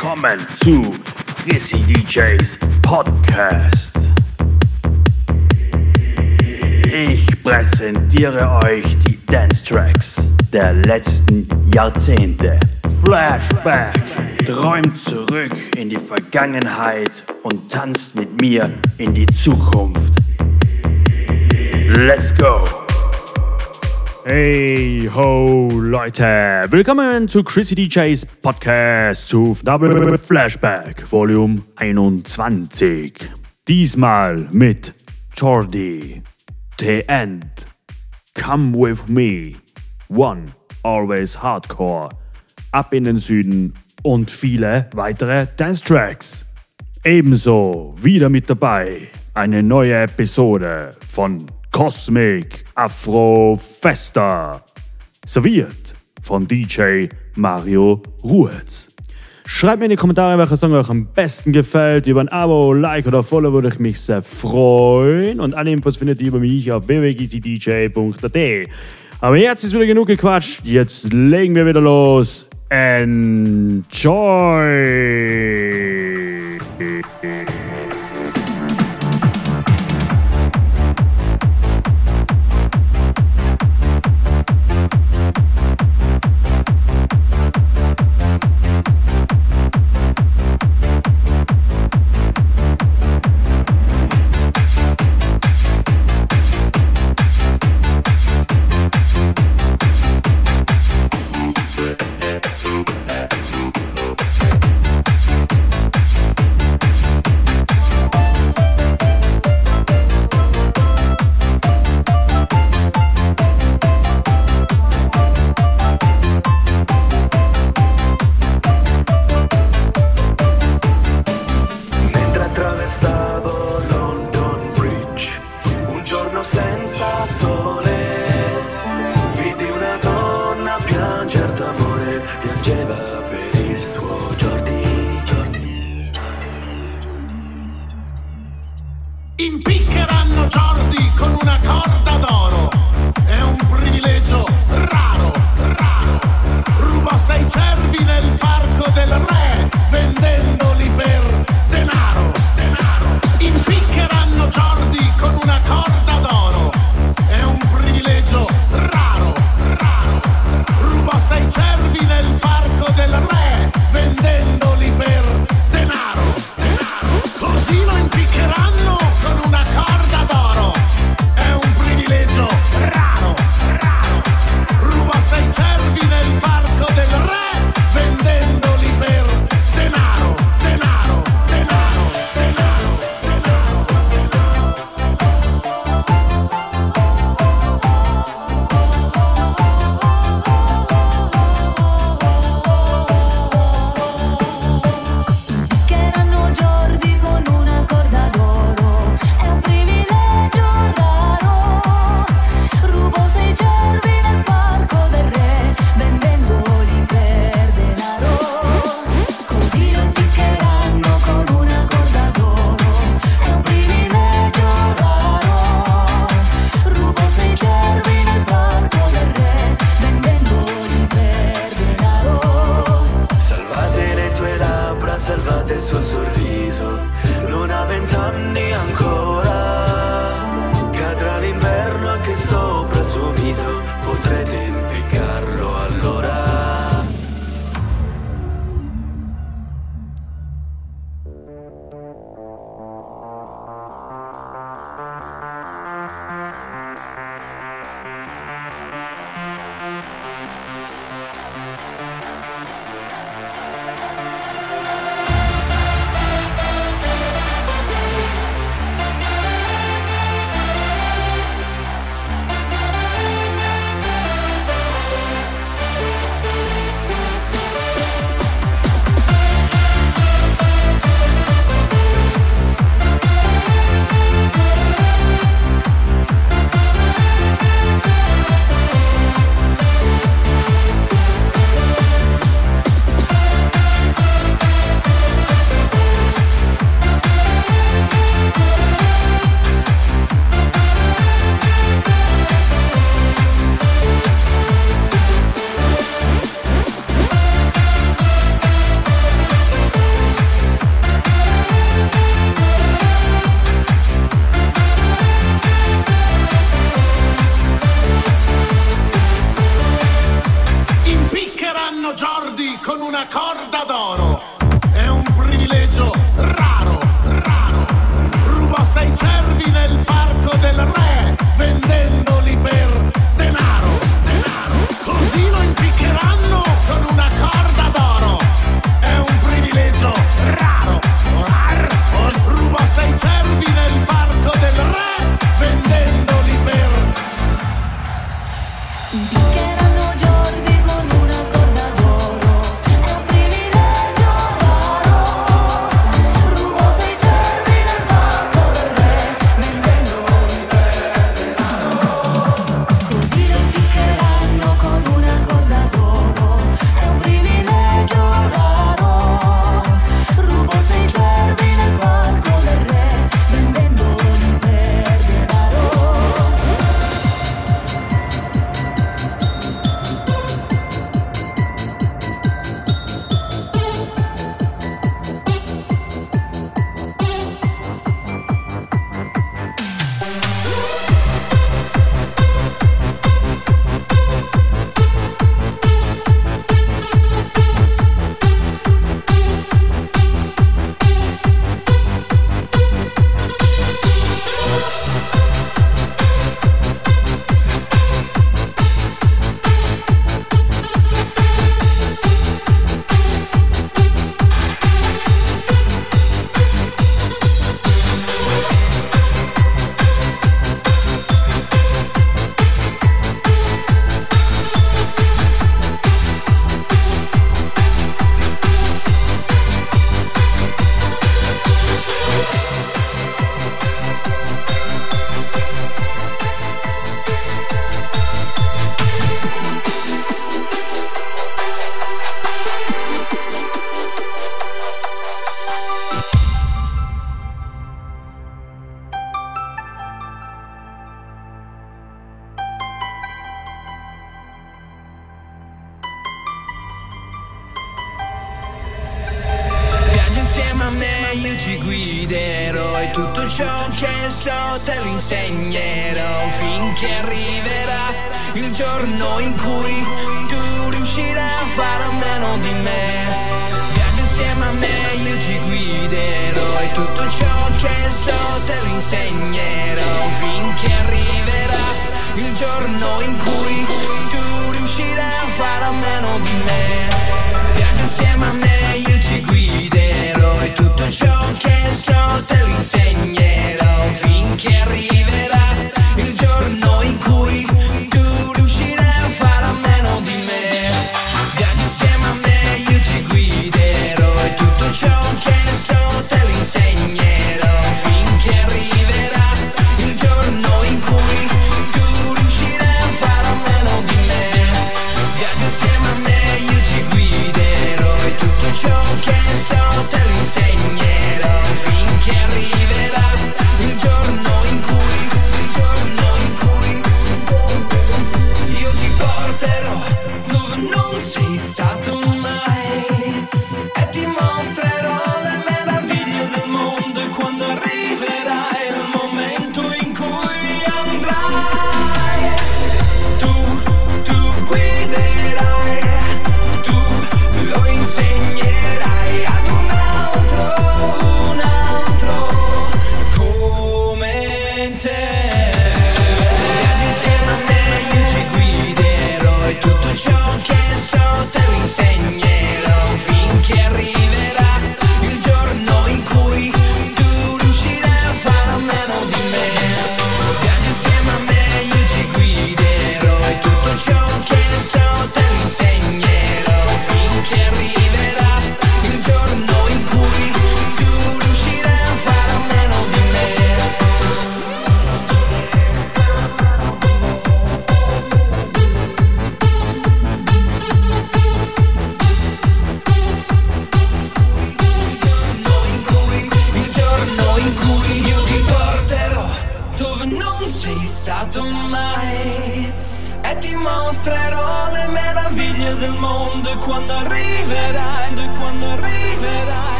willkommen zu Chrissy DJs Podcast. Ich präsentiere euch die Dance Tracks der letzten Jahrzehnte. Flashback. Träumt zurück in die Vergangenheit und tanzt mit mir in die Zukunft. Let's go! Hey ho Leute, willkommen zu Chrissy DJs Podcast zu Double Flashback Volume 21. Diesmal mit Jordi, The End, Come With Me, One, Always Hardcore, Ab in den Süden und viele weitere Dance Tracks. Ebenso wieder mit dabei eine neue Episode von Cosmic Afro Festa. Serviert von DJ Mario Ruhetz. Schreibt mir in die Kommentare, welcher Song euch am besten gefällt. Über ein Abo, Like oder Follow würde ich mich sehr freuen. Und alle Infos findet ihr über mich auf www.gtdj.at. Aber jetzt ist wieder genug gequatscht. Jetzt legen wir wieder los. Enjoy!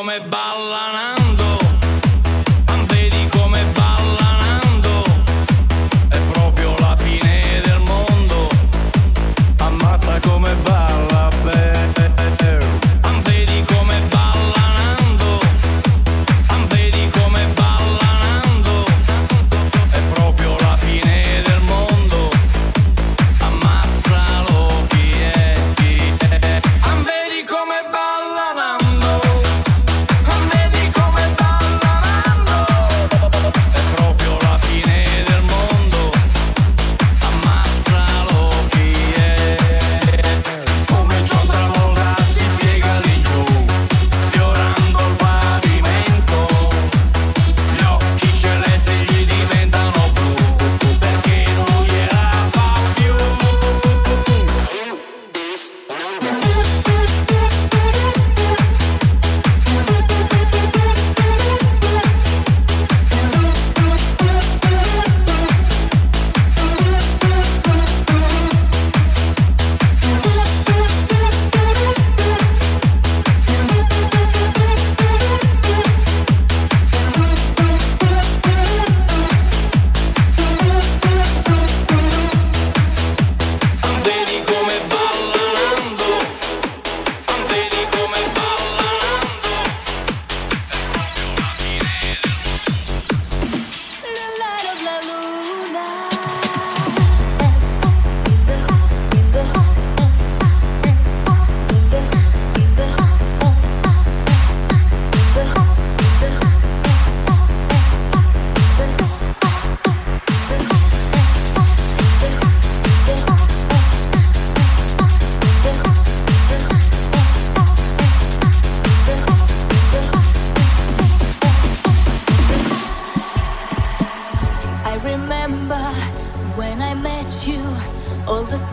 come ballano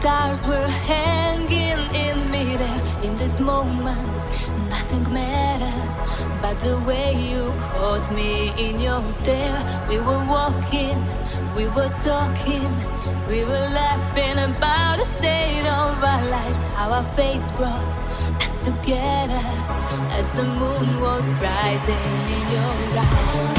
stars were hanging in midair. In this moment, nothing mattered but the way you caught me in your stare. We were walking, we were talking, we were laughing about the state of our lives, how our fates brought us together as the moon was rising in your eyes.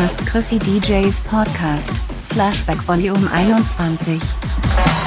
hörst Chrissy DJs Podcast, Flashback Volume 21.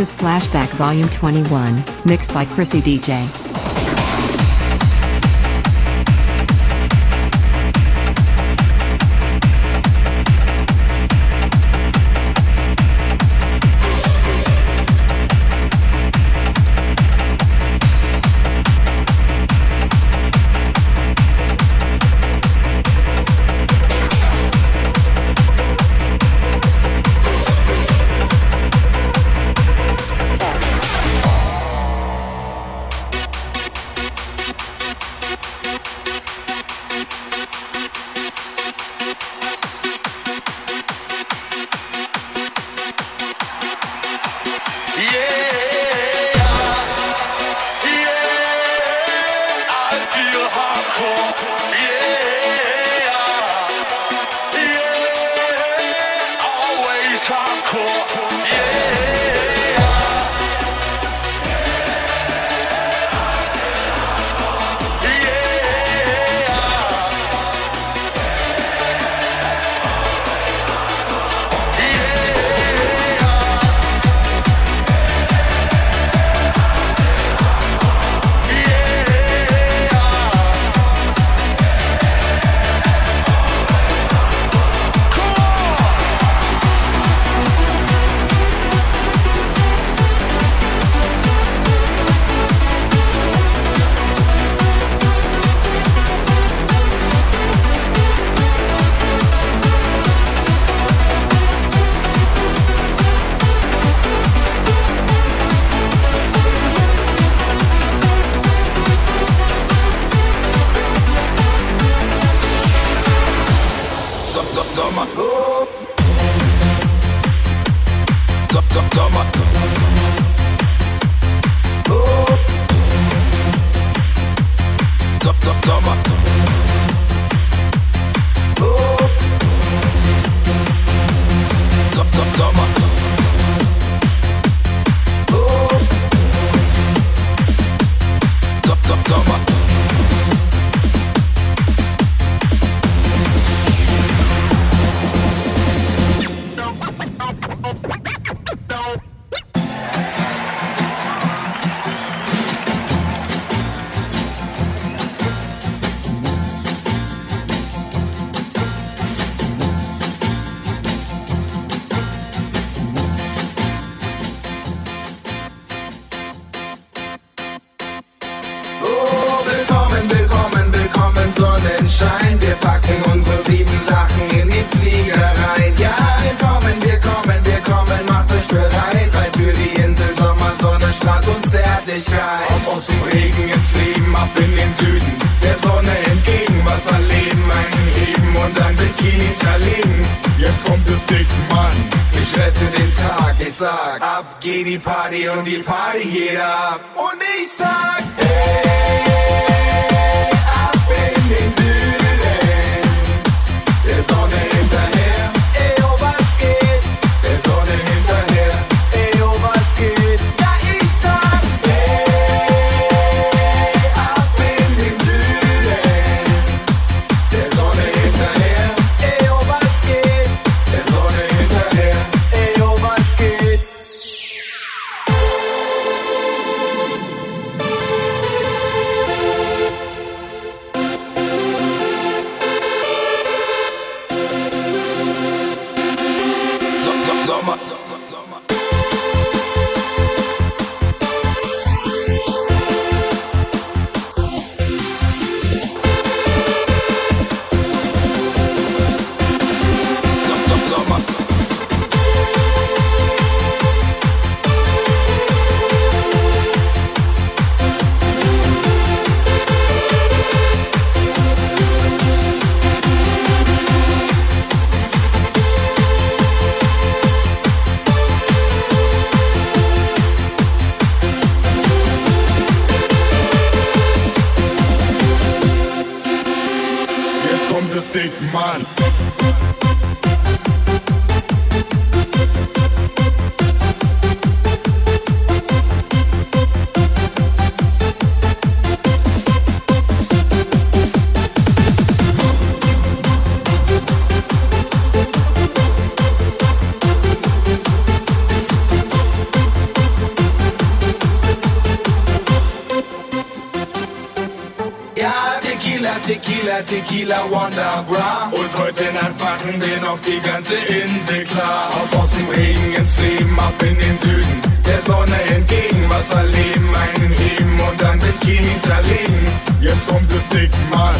This is Flashback Volume 21, mixed by Chrissy DJ. party Bye. Tequila Wonder Bra. Und heute Nacht machen wir noch die ganze Insel klar. Aus, aus dem Regen ins Leben, ab in den Süden. Der Sonne entgegen, Wasser leben, einen heben und dann Bikinis erlegen. Jetzt kommt es dick, Mann.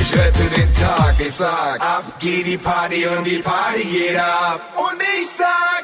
Ich rette den Tag, ich sag, ab geht die Party und die Party geht ab. Und ich sag,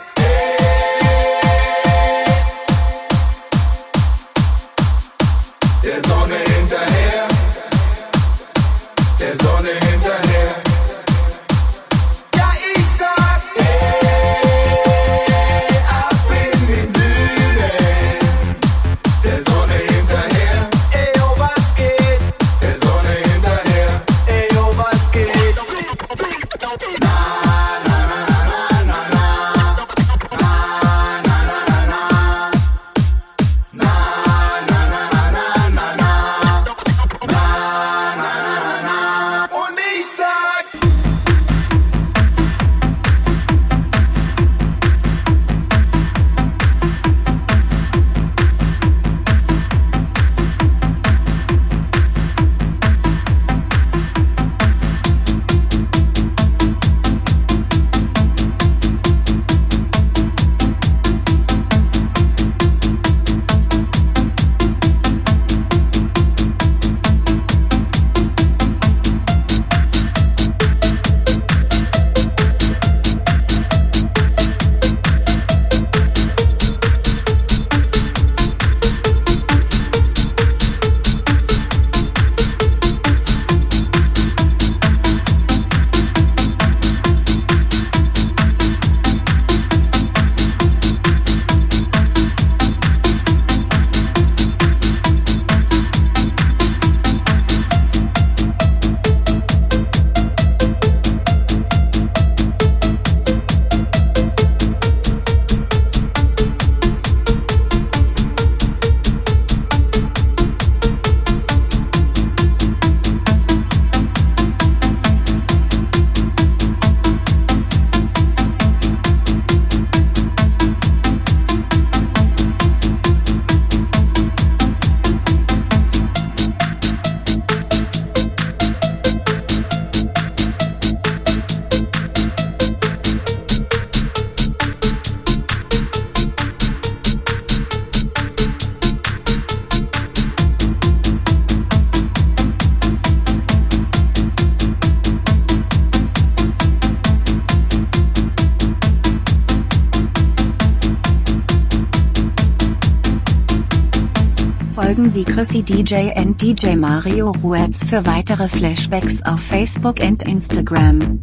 Folgen Sie Chrissy DJ und DJ Mario Ruetz für weitere Flashbacks auf Facebook und Instagram.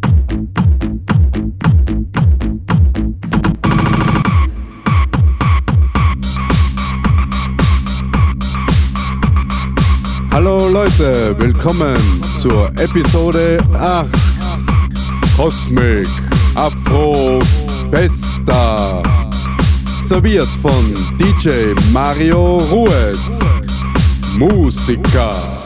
Hallo Leute, willkommen zur Episode 8 Cosmic Afro Festa serviert von DJ Mario Ruetz. Música.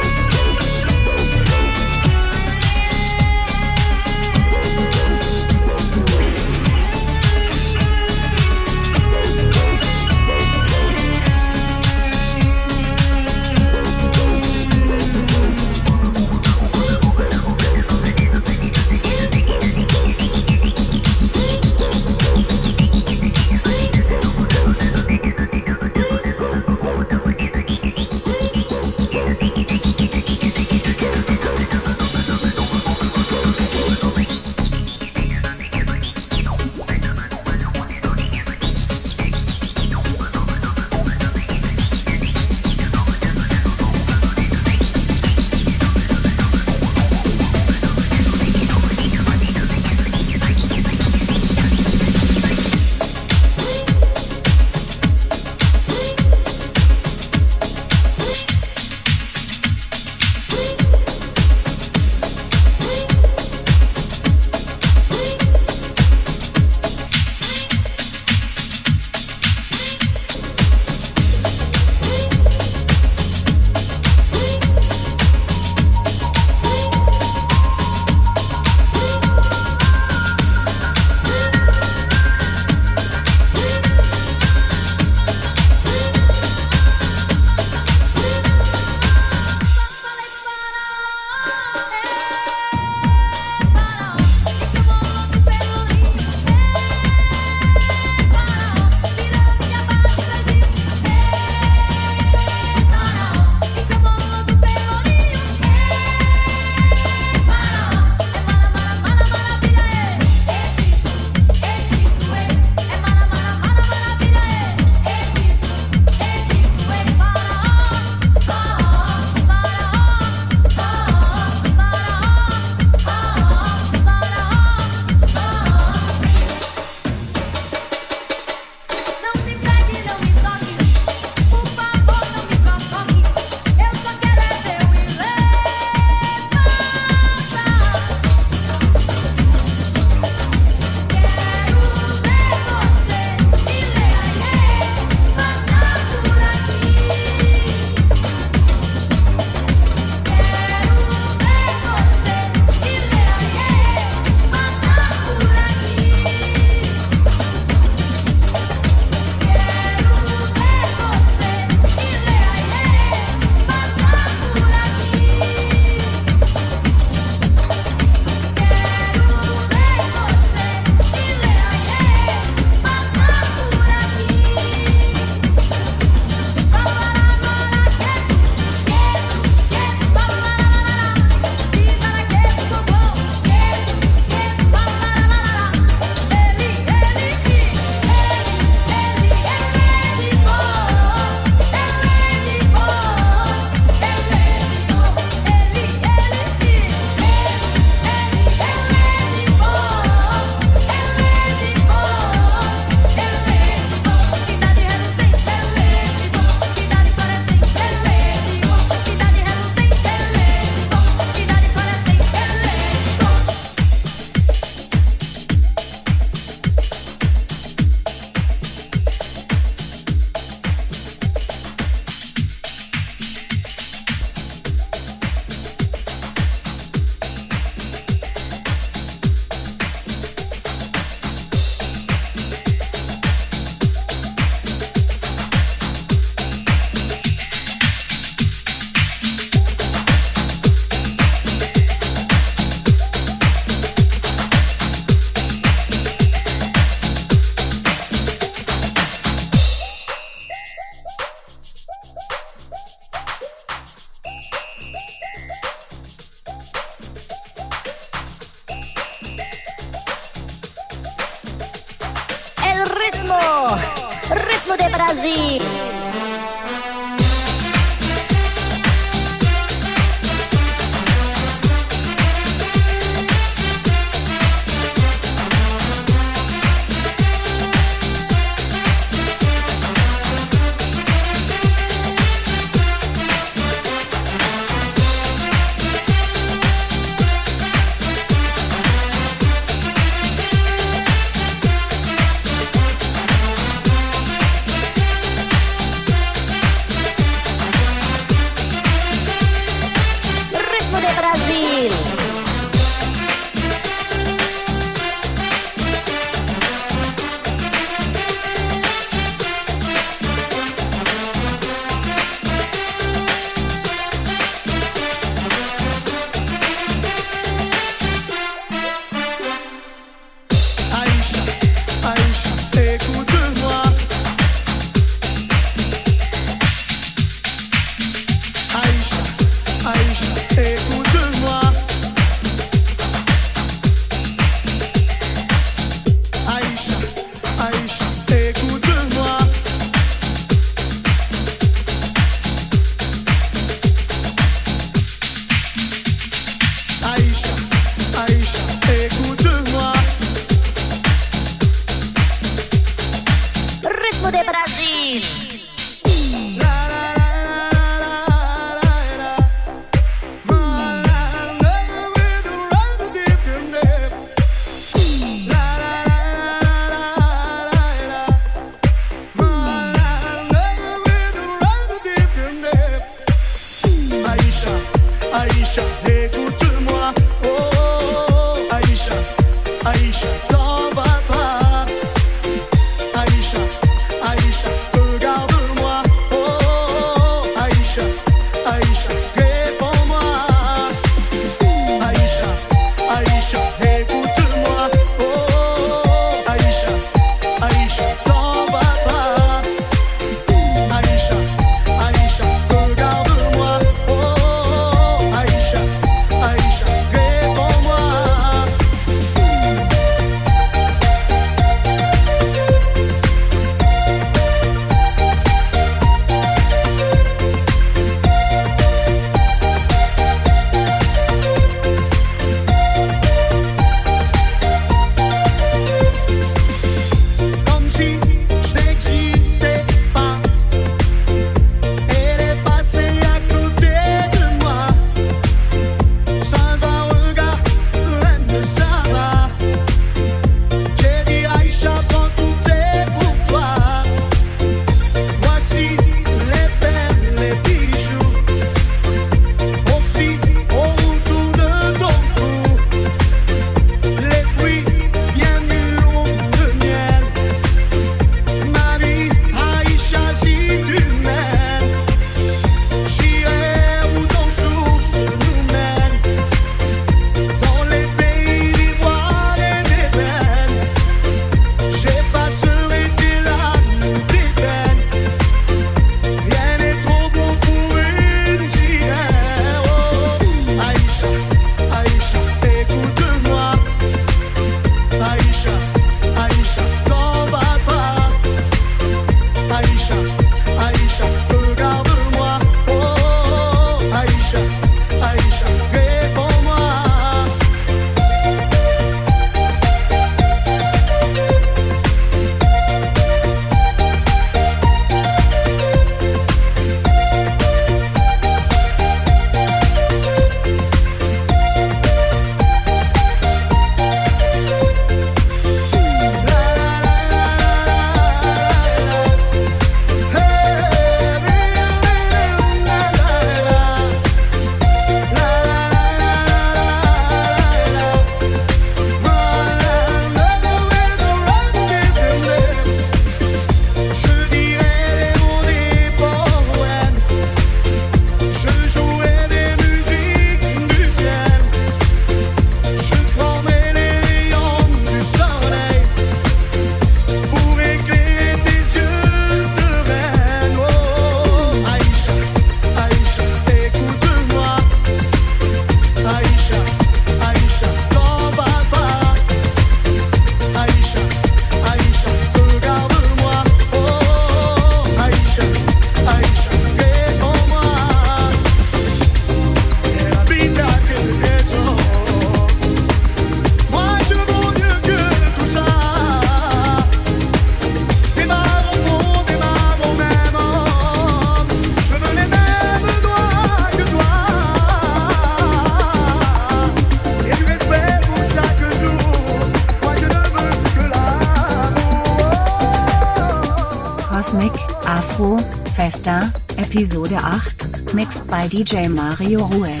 DJ Mario Ruiz.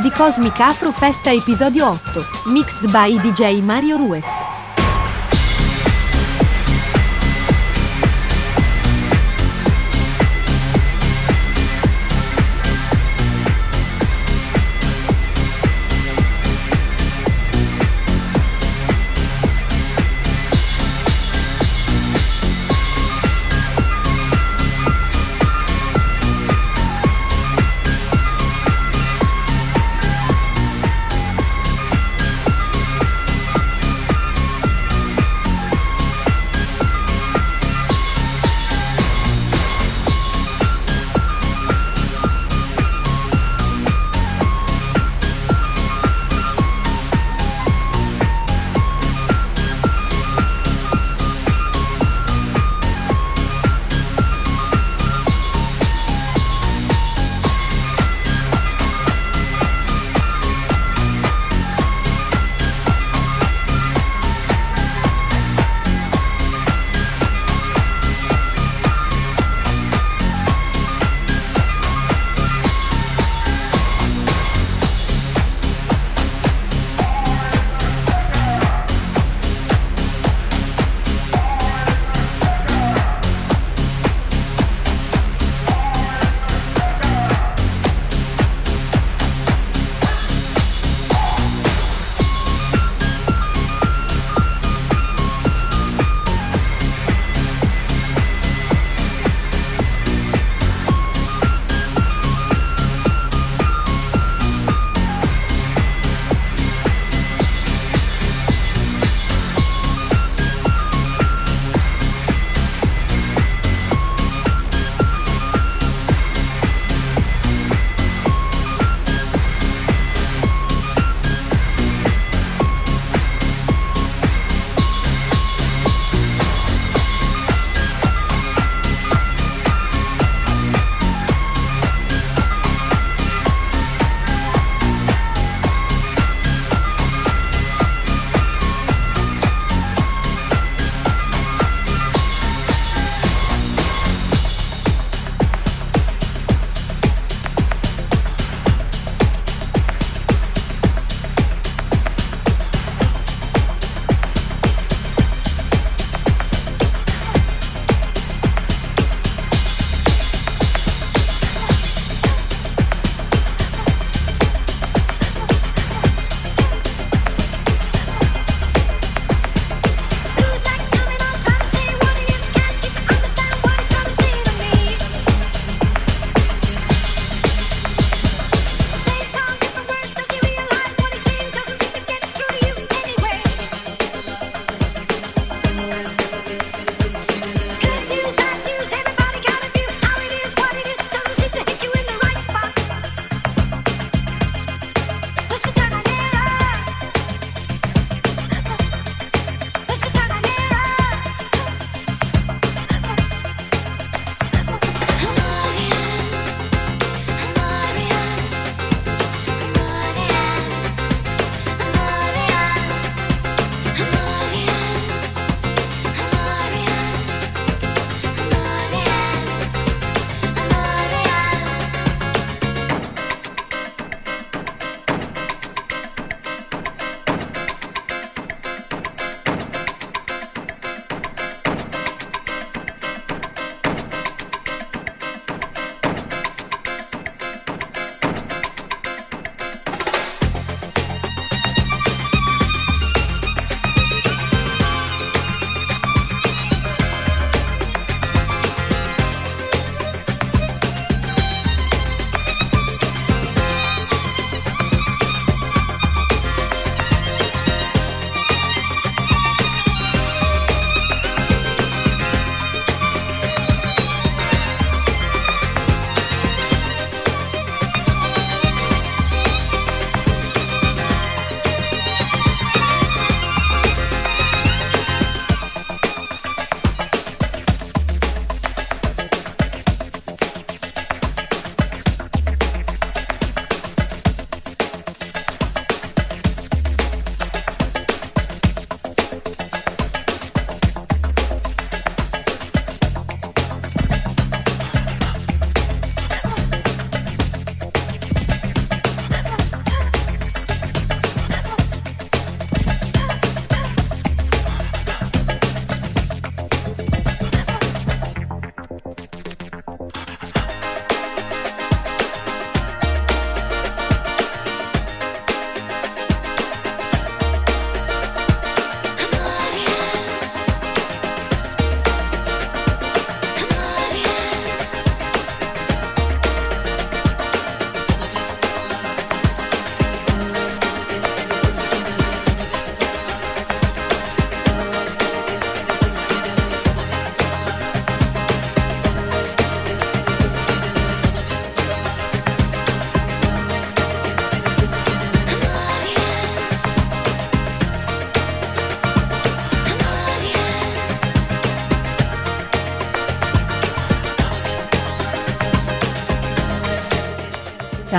di Cosmic Afro Festa Episodio 8, mixed by DJ Mario Ruiz.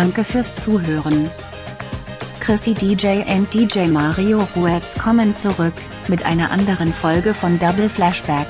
Danke fürs Zuhören. Chrissy DJ und DJ Mario Ruetz kommen zurück mit einer anderen Folge von Double Flashback.